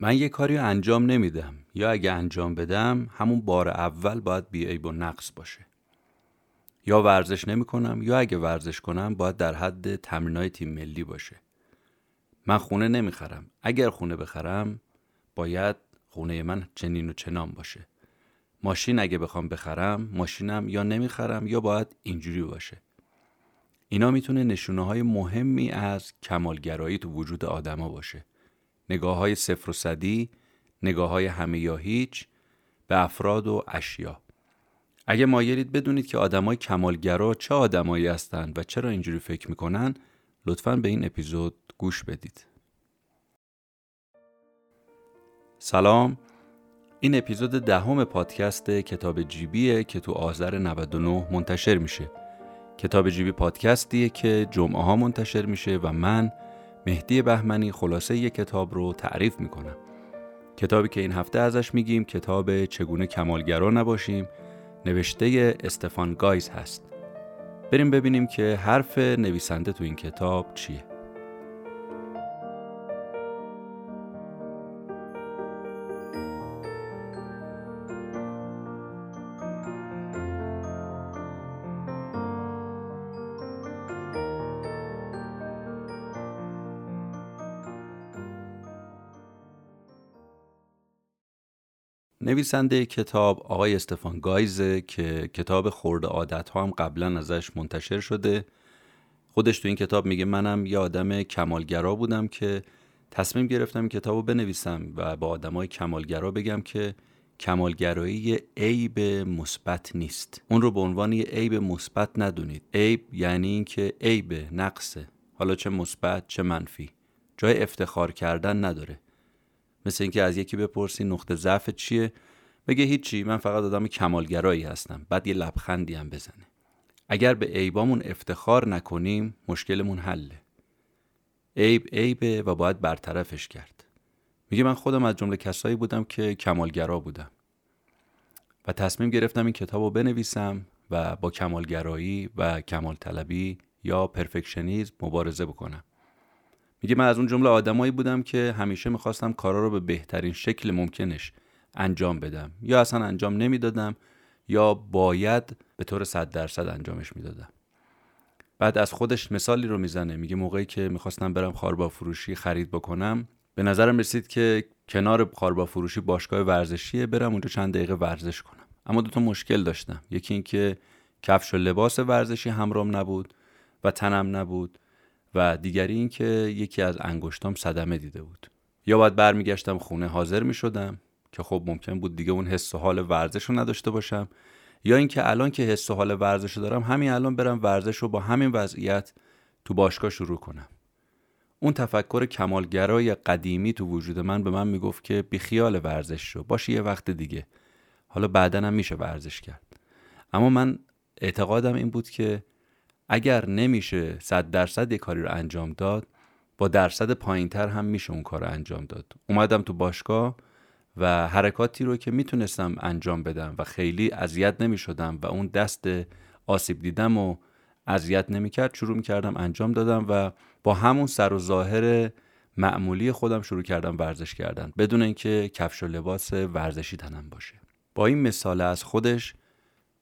من یه کاری انجام نمیدم. یا اگه انجام بدم همون بار اول باید بیعیب و نقص باشه. یا ورزش نمی کنم یا اگه ورزش کنم باید در حد تمرینای تیم ملی باشه. من خونه نمی‌خرم. اگر خونه بخرم باید خونه من چنین و چنان باشه. ماشین اگه بخوام بخرم ماشینم یا نمی‌خرم یا باید اینجوری باشه. اینا می‌تونه نشونه های مهمی از کمالگرایی تو وجود آدما باشه. نگاه های صفر و صدی نگاه های همه یا هیچ به افراد و اشیا. اگه مایلید بدونید که آدمای کمالگرا چه آدمایی هستند و چرا اینجوری فکر می‌کنن لطفا به این اپیزود گوش بدید. سلام. این اپیزود دهم پادکست کتاب جیبیه که تو آذر 99 منتشر میشه. کتاب جیبی پادکستیه که جمعه ها منتشر میشه و من مهدی بهمنی خلاصه یک کتاب رو تعریف می‌کنم کتابی که این هفته ازش میگیم کتاب چگونه کمالگرا نباشیم نوشته استفان گایز هست. بریم ببینیم که حرف نویسنده تو این کتاب چیه. نویسنده کتاب آقای استفان گایزه که کتاب خورد عادت ها هم قبلا ازش منتشر شده. خودش تو این کتاب میگه منم یه آدم کمالگرا بودم که تصمیم گرفتم این کتاب رو بنویسم و با آدمای کمالگرا بگم که کمالگرایی عیب مثبت نیست. اون رو به عنوان یه عیب مثبت ندونید. عیب یعنی اینکه عیب نقصه حالا چه مثبت چه منفی. جای افتخار کردن نداره. مثل اینکه از یکی بپرسی نقطه ضعف چیه؟ بگه هیچی من فقط آدم کمالگرایی هستم. بعد یه لبخندی هم بزنه. اگر به عیبامون افتخار نکنیم مشکلمون حله. عیب عیبه و باید برطرفش کرد. میگه من خودم از جمله کسایی بودم که کمالگرا بودم. و تصمیم گرفتم این کتاب رو بنویسم و با کمالگرایی و کمال طلبی یا پرفکشنیزم مبارزه بکنم. میگه من از اون جمله آدمایی بودم که همیشه می‌خواستم کارا رو به بهترین شکل ممکنش انجام بدم. یا اصلا انجام نمی‌دادم یا باید به طور صد درصد انجامش می‌دادم. بعد از خودش مثالی رو می‌زنه. میگه موقعی که می‌خواستم برم خاربا فروشی خرید بکنم به نظرم رسید که کنار خاربا فروشی باشگاه ورزشیه برم اونجا چند دقیقه ورزش کنم. اما دو تا مشکل داشتم. یکی اینکه کفش و لباس ورزشی همرام نبود و تنم نبود. و دیگری اینکه یکی از انگشتام صدمه دیده بود. یا باید برمیگشتم خونه حاضر می شدم که خب ممکن بود دیگه اون حس و حال ورزش رو نداشته باشم یا اینکه الان که حس و حال ورزش رو دارم همین الان برم ورزش رو با همین وضعیت تو باشگاه شروع کنم. اون تفکر کمالگرای قدیمی تو وجود من به من می‌گفت که بیخیال ورزش شو باشه یه وقت دیگه. حالا بعدا میشه ورزش کرد. اما من اعتقادم این بود که اگر نمیشه صد درصد یه کاری رو انجام داد با درصد پایین تر هم میشه اون کار رو انجام داد. اومدم تو باشگاه و حرکاتی رو که می‌تونستم انجام بدم و خیلی اذیت نمی‌شدم و اون دست آسیب دیدم و اذیت نمی‌کرد شروع می‌کردم انجام دادم و با همون سر و ظاهر معمولی خودم شروع کردم ورزش کردن. بدون اینکه کفش و لباس ورزشی تنم باشه. با این مثال از خودش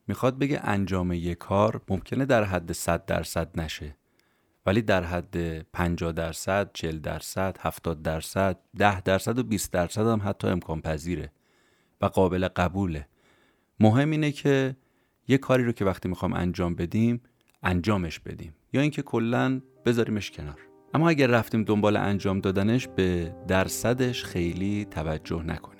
می‌خواد بگه انجام یک کار ممکنه در حد 100 درصد نشه ولی در حد 50 درصد، 40 درصد، 70 درصد، 10 درصد و 20 درصد هم حتی امکان پذیره و قابل قبوله. مهم اینه که یه کاری رو که وقتی می‌خوام انجام بدیم انجامش بدیم یا اینکه کلا بذاریمش کنار. اما اگر رفتیم دنبال انجام دادنش به درصدش خیلی توجه نکنیم.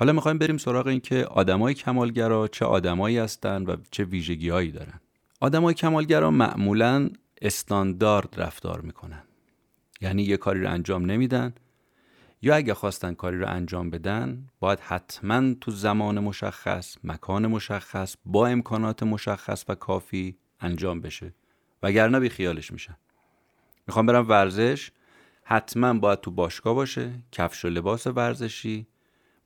حالا می‌خوایم بریم سراغ این که آدمای کمالگرا چه آدمایی هستند و چه ویژگیهایی دارن. آدمای کمالگرا معمولا استاندارد رفتار می‌کنن. یعنی یه کاری رو انجام نمیدن یا اگه خواستن کاری رو انجام بدن باید حتما تو زمان مشخص مکان مشخص با امکانات مشخص و کافی انجام بشه. وگرنه بی خیالش میشن. می‌خوام برم ورزش حتما باید تو باشگاه باشه کفش و لباس ورزشی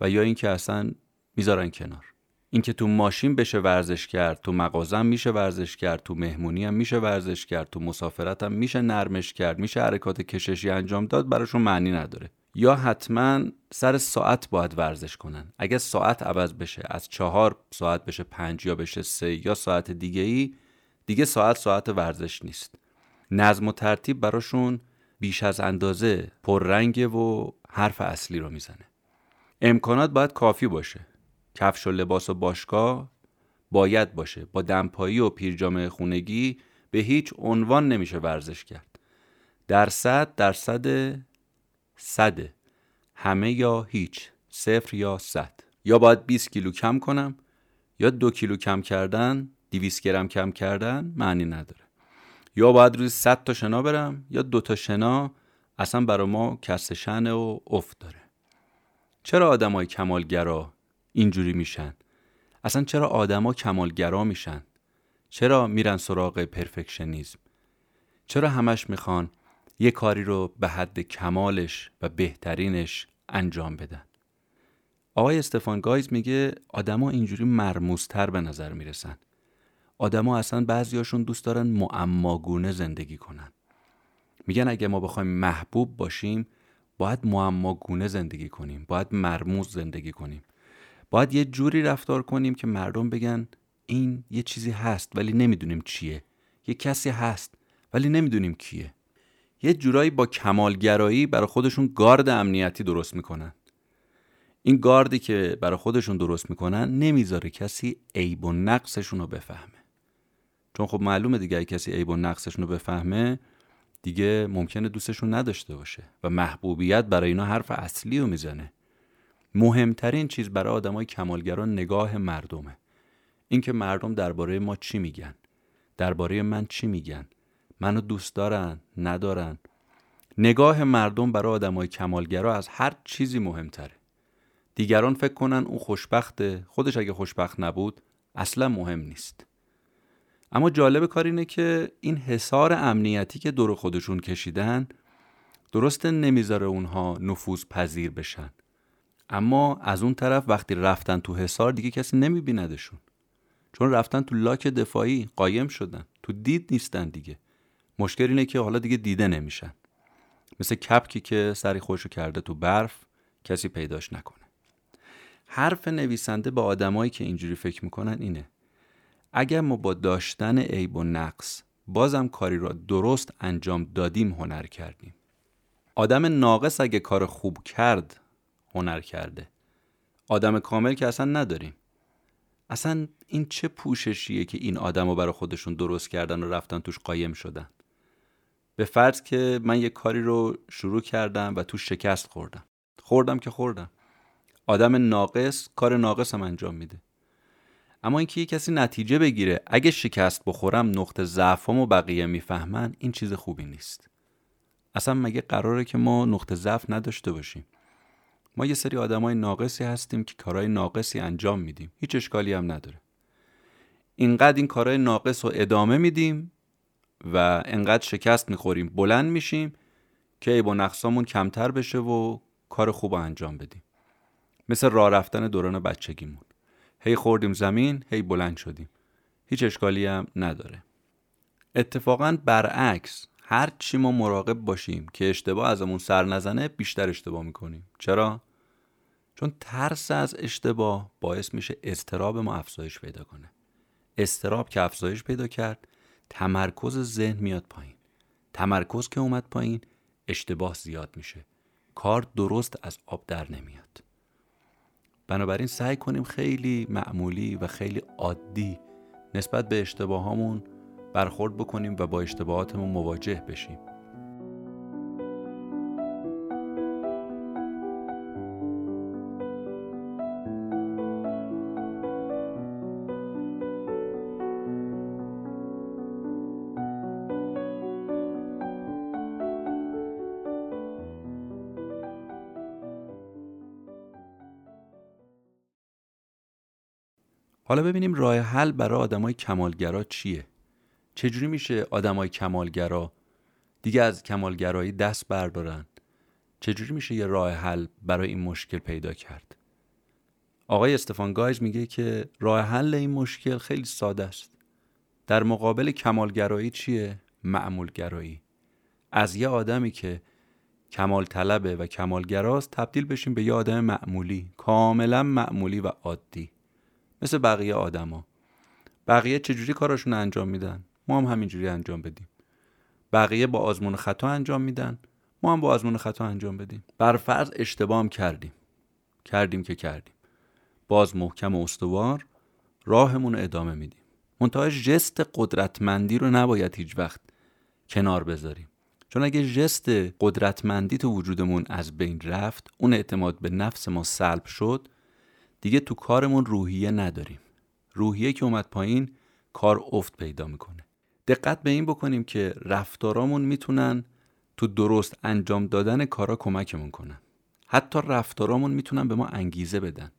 و یا اینکه اصلا می‌ذارن کنار. اینکه تو ماشین بشه ورزش کرد تو مغازم میشه ورزش کرد تو مهمونی هم میشه ورزش کرد تو مسافرت هم میشه نرمش کرد میشه حرکات کششی انجام داد براشون معنی نداره. یا حتما سر ساعت باید ورزش کنن. اگه ساعت عوض بشه از چهار ساعت بشه پنج یا بشه سه یا ساعت دیگه ای دیگه ساعت ساعت ورزش نیست. نظم و ترتیب براشون بیش از اندازه پررنگه و حرف اصلی رو می‌زنه. امکانات باید کافی باشه. کفش و لباس و باشگاه باید باشه. با دمپایی و پیرجامه خونگی به هیچ عنوان نمیشه ورزش کرد. درصد درصد صده همه یا هیچ. صفر یا صد. یا باید 20 کیلو کم کنم یا دو کیلو کم کردن 200 گرم کم کردن معنی نداره. یا باید روز 100 تا شنا برم یا دو تا شنا اصلا برای ما کس شن و افت داره. چرا آدمای کمالگرا اینجوری میشن؟ اصلا چرا آدما کمالگرا میشن؟ چرا میرن سراغ پرفکشنیزم؟ چرا همش می‌خوان یه کاری رو به حد کمالش و بهترینش انجام بدن؟ آقای استفان گایز میگه آدما اینجوری مرموزتر به نظر می‌رسن. آدما اصلا بعضیاشون دوست دارن معماگونه زندگی کنن. میگن اگه ما بخوایم محبوب باشیم باید معماگونه زندگی کنیم باید مرموز زندگی کنیم. باید یه جوری رفتار کنیم که مردم بگن این یه چیزی هست ولی نمی‌دونیم چیه. یه کسی هست ولی نمی‌دونیم کیه. یه جورایی با کمالگرایی برای خودشون گارد امنیتی درست می‌کنن. این گاردی که برای خودشون درست می‌کنن نمی‌ذاره کسی عیب و نقصشون رو بفهمه. چون خب معلومه دیگه اگه کسی عیب و نقصشون رو بفهمه دیگه ممکنه دوستشون نداشته باشه و محبوبیت برای اینا حرف اصلی رو می‌زنه. مهمترین چیز برای آدمای کمالگران نگاه مردمه. اینکه مردم درباره ما چی میگن؟ درباره من چی میگن؟ منو دوست دارن؟ ندارن؟ نگاه مردم برای آدمای کمالگرا از هر چیزی مهمتره. دیگران فکر کنن اون خوشبخته خودش اگه خوشبخت نبود اصلا مهم نیست. اما جالب کار اینه که این حصار امنیتی که دور خودشون کشیدن درسته نمی‌ذاره اونها نفوذ پذیر بشن. اما از اون طرف وقتی رفتن تو حصار دیگه کسی نمیبیندشون. چون رفتن تو لاک دفاعی قایم شدن. تو دید نیستن دیگه. مشکل اینه که حالا دیگه دیده نمیشن. مثل کپکی که سری خوشو کرده تو برف کسی پیداش نکنه. حرف نویسنده به آدمایی که اینجوری فکر می‌کنن اینه. اگر ما با داشتن عیب و نقص بازم کاری را درست انجام دادیم هنر کردیم. آدم ناقص اگه کار خوب کرد هنر کرده. آدم کامل که اصلا نداریم. اصلا این چه پوششیه که این آدم رو برای خودشون درست کردن و رفتن توش قایم شدن؟ به فرض که من یه کاری رو شروع کردم و توش شکست خوردم. خوردم که خوردم. آدم ناقص کار ناقصم انجام میده. اما اینکه یه کسی نتیجه بگیره اگه شکست بخورم نقطه ضعفم و بقیه می‌فهمن این چیز خوبی نیست. اصلا مگه قراره که ما نقطه ضعف نداشته باشیم؟ ما یه سری آدمای ناقصی هستیم که کارهای ناقصی انجام میدیم. هیچ اشکالی هم نداره. اینقدر این کارهای ناقص رو ادامه میدیم و انقدر شکست می‌خوریم بلند میشیم که ای با نقصامون کمتر بشه و کار خوب انجام بدیم. مثل راه رفتن دوران بچگیمون. هی خوردیم زمین هی بلند شدیم. هیچ اشکالی هم نداره. اتفاقا برعکس هر چی ما مراقب باشیم که اشتباه ازمون سر نزنه بیشتر اشتباه می‌کنیم. چرا؟ چون ترس از اشتباه باعث میشه استراب ما افزایش پیدا کنه. استراب که افزایش پیدا کرد تمرکز ذهن میاد پایین. تمرکز که اومد پایین اشتباه زیاد میشه. کار درست از آب در نمیاد. بنابراین سعی کنیم خیلی معمولی و خیلی عادی نسبت به اشتباهامون برخورد بکنیم و با اشتباهاتمون مواجه بشیم. حالا ببینیم راه حل برای آدمای کمالگرا چیه؟ چجوری میشه آدمای کمالگرا دیگه از کمالگرایی دست بردارن؟ چجوری میشه یه راه حل برای این مشکل پیدا کرد؟ آقای استفان گایز میگه که راه حل این مشکل خیلی ساده است. در مقابل کمالگرایی چیه؟ معمولگرایی. از یه آدمی که کمال طلبه و کمالگراست تبدیل بشیم به یه آدم معمولی کاملا معمولی و عادی. مثل بقیه آدما. بقیه چجوری کاراشون انجام میدن؟ ما هم همینجوری انجام بدیم. بقیه با آزمون خطا انجام میدن. ما هم با آزمون خطا انجام بدیم. بر فرض اشتباه کردیم. کردیم که کردیم. باز محکم و استوار راهمون ادامه میدیم. منتها جست قدرتمندی رو نباید هیچ وقت کنار بذاریم. چون اگه جست قدرتمندی تو وجودمون از بین رفت اون اعتماد به نفس ما سلب شد دیگه تو کارمون روحیه نداریم. روحیه که اومد پایین کار افت پیدا می‌کنه. دقت به این بکنیم که رفتارامون می‌تونن تو درست انجام دادن کارا کمکمون کنن. حتی رفتارامون می‌تونن به ما انگیزه بدن.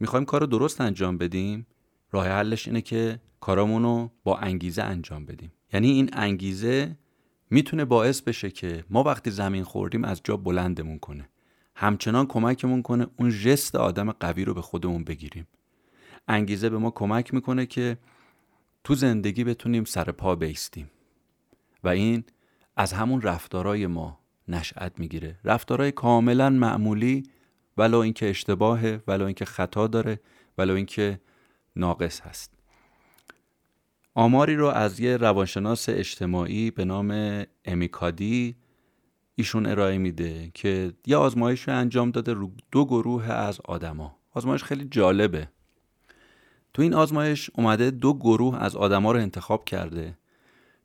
می‌خوایم کار درست انجام بدیم؟ راه حلش اینه که کارامون رو با انگیزه انجام بدیم. یعنی این انگیزه می‌تونه باعث بشه که ما وقتی زمین خوردیم از جا بلندمون کنه. همچنان کمکمون کنه اون جست آدم قوی رو به خودمون بگیریم. انگیزه به ما کمک می‌کنه که تو زندگی بتونیم سر پا بیستیم. و این از همون رفتارای ما نشأت می‌گیره. رفتارای کاملا معمولی ولو اینکه اشتباهه ولو اینکه خطا داره ولو اینکه ناقص هست. آماری رو از یه روانشناس اجتماعی به نام امیکادی ایشون ارائه میده که یه آزمایش رو انجام داده رو دو گروه از آدما. آزمایش خیلی جالبه. تو این آزمایش اومده دو گروه از آدما رو انتخاب کرده.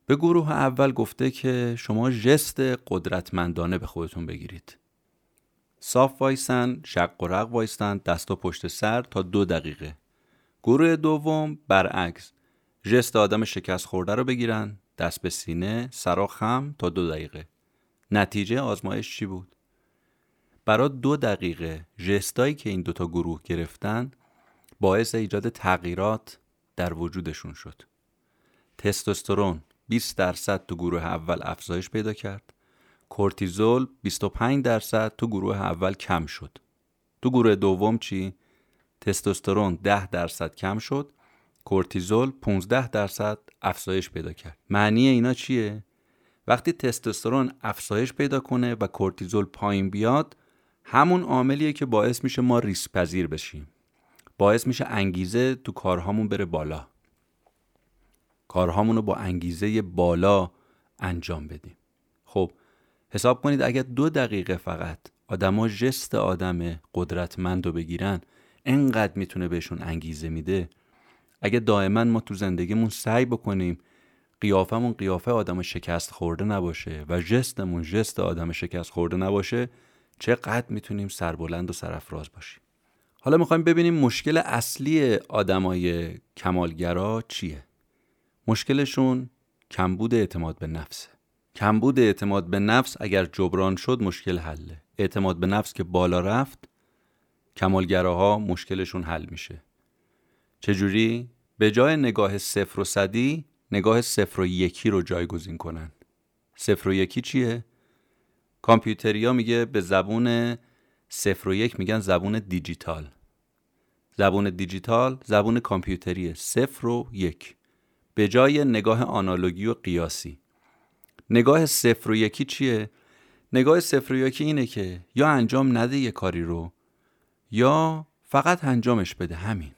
به گروه اول گفته که شما جست قدرتمندانه به خودتون بگیرید. صاف وایسن شق و رق وایستن دستا پشت سر تا دو دقیقه. گروه دوم برعکس جست آدم شکست خورده رو بگیرن دست به سینه سرا خم تا دو دقیقه. نتیجه آزمایش چی بود؟ برای دو دقیقه جستایی که این دوتا گروه گرفتن باعث ایجاد تغییرات در وجودشون شد. تستوسترون 20 درصد تو گروه اول افزایش پیدا کرد. کورتیزول 25 درصد تو گروه اول کم شد. تو گروه دوم چی؟ تستوسترون 10 درصد کم شد. کورتیزول 15 درصد افزایش پیدا کرد. معنی اینا چیه؟ وقتی تستوسترون افزایش پیدا کنه و کورتیزول پایین بیاد همون عاملیه که باعث میشه ما ریسک پذیر بشیم. باعث میشه انگیزه تو کارهامون بره بالا. کارهامون رو با انگیزه بالا انجام بدیم. خب حساب کنید اگر دو دقیقه فقط آدما جست آدم قدرتمند رو بگیرن انقدر می‌تونه بهشون انگیزه میده؟ اگه دائما ما تو زندگیمون سعی بکنیم قیافمون قیافه آدم شکست خورده نباشه و جستمون جست آدم شکست خورده نباشه چقدر می‌تونیم سربلند و سرفراز باشیم؟ حالا می‌خوایم ببینیم مشکل اصلی آدمای کمالگرا چیه؟ مشکلشون کمبود اعتماد به نفسه. کمبود اعتماد به نفس اگر جبران شد مشکل حله. اعتماد به نفس که بالا رفت کمالگراها مشکلشون حل میشه. چجوری؟ به جای نگاه صفر و صدی نگاه صفر و یکی رو جایگزین کنن. صفر و یکی چیه؟ کامپیوتریا میگه به زبون صفر و یک میگن زبون دیجیتال. زبون دیجیتال زبون کامپیوتریه. صفر و یک. به جای نگاه آنالوگی و قیاسی. نگاه صفر و یکی چیه؟ نگاه صفر و یکی اینه که یا انجام نده یه کاری رو یا فقط انجامش بده. همین.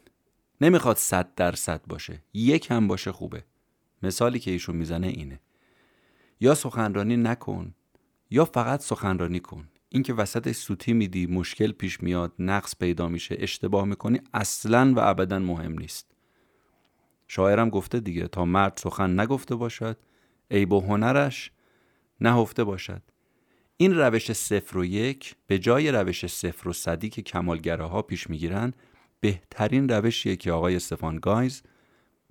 نمی‌خواد صد درصد باشه. یک هم باشه خوبه. مثالی که ایشون می‌زنه اینه. یا سخنرانی نکن یا فقط سخنرانی کن. اینکه وسط سوتی میدی مشکل پیش میاد نقص پیدا میشه اشتباه می‌کنی اصلا و ابدا مهم نیست. شاعرم گفته دیگه تا مرد سخن نگفته باشد عیب و هنرش نهفته باشد. این روش صفر و یک به جای روش صفر و صدی که کمالگره ها پیش می‌گیرن بهترین روشیه که آقای استفان گایز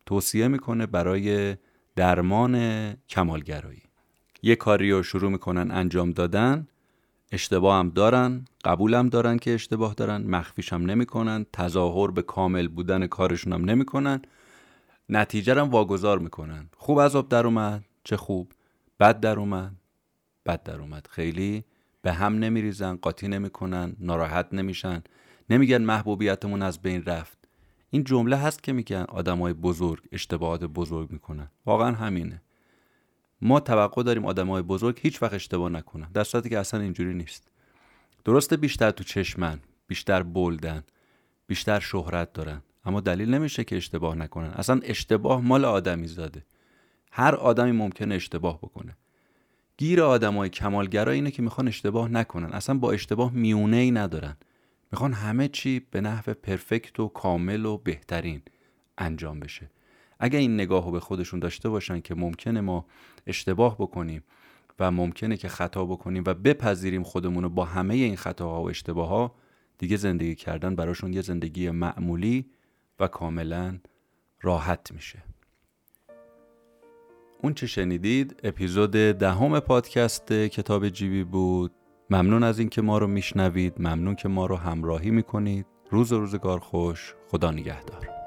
توصیه می‌کنه برای درمان کمالگرایی. یه کاری رو شروع می‌کنن انجام دادن اشتباه هم دارن قبولم دارن که اشتباه دارن مخفیش هم نمی‌کنن تظاهر به کامل بودن کارشون هم نمی‌کنن. نتیجه هم واگذار می‌کنن. خوب از آب در اومد چه خوب. بد در اومد بد در اومد. خیلی به هم نمیریزن قاطی نمی‌کنن ناراحت نمیشن. نمیگن محبوبیتمون از بین رفت. این جمله هست که میگن آدمای بزرگ اشتباهات بزرگ می‌کنن. واقعا همینه. ما توقع داریم آدمای بزرگ هیچ وقت اشتباه نکنن در صورتی که اصلا اینجوری نیست. درسته بیشتر تو چشمن بیشتر بلدن بیشتر شهرت دارن اما دلیل نمیشه که اشتباه نکنن. اصلا اشتباه مال آدمی زاده. هر آدمی ممکنه اشتباه بکنه. گیر آدمای کمالگرا اینه که می‌خوان اشتباه نکنن. اصلا با اشتباه میونه ای ندارن. می‌خوان همه چی به نحو پرفکت و کامل و بهترین انجام بشه. اگه این نگاه رو به خودشون داشته باشن که ممکنه ما اشتباه بکنیم و ممکنه که خطا بکنیم و بپذیریم خودمون رو با همه این خطاها و اشتباه ها دیگه زندگی کردن براشون یه زندگی معمولی و کاملا راحت میشه. اون چه شنیدید؟ اپیزود دهم پادکست کتاب جیبی بود. ممنون از اینکه ما رو میشنوید. ممنون که ما رو همراهی می‌کنید. روز و روزگار خوش. خدا نگهدار.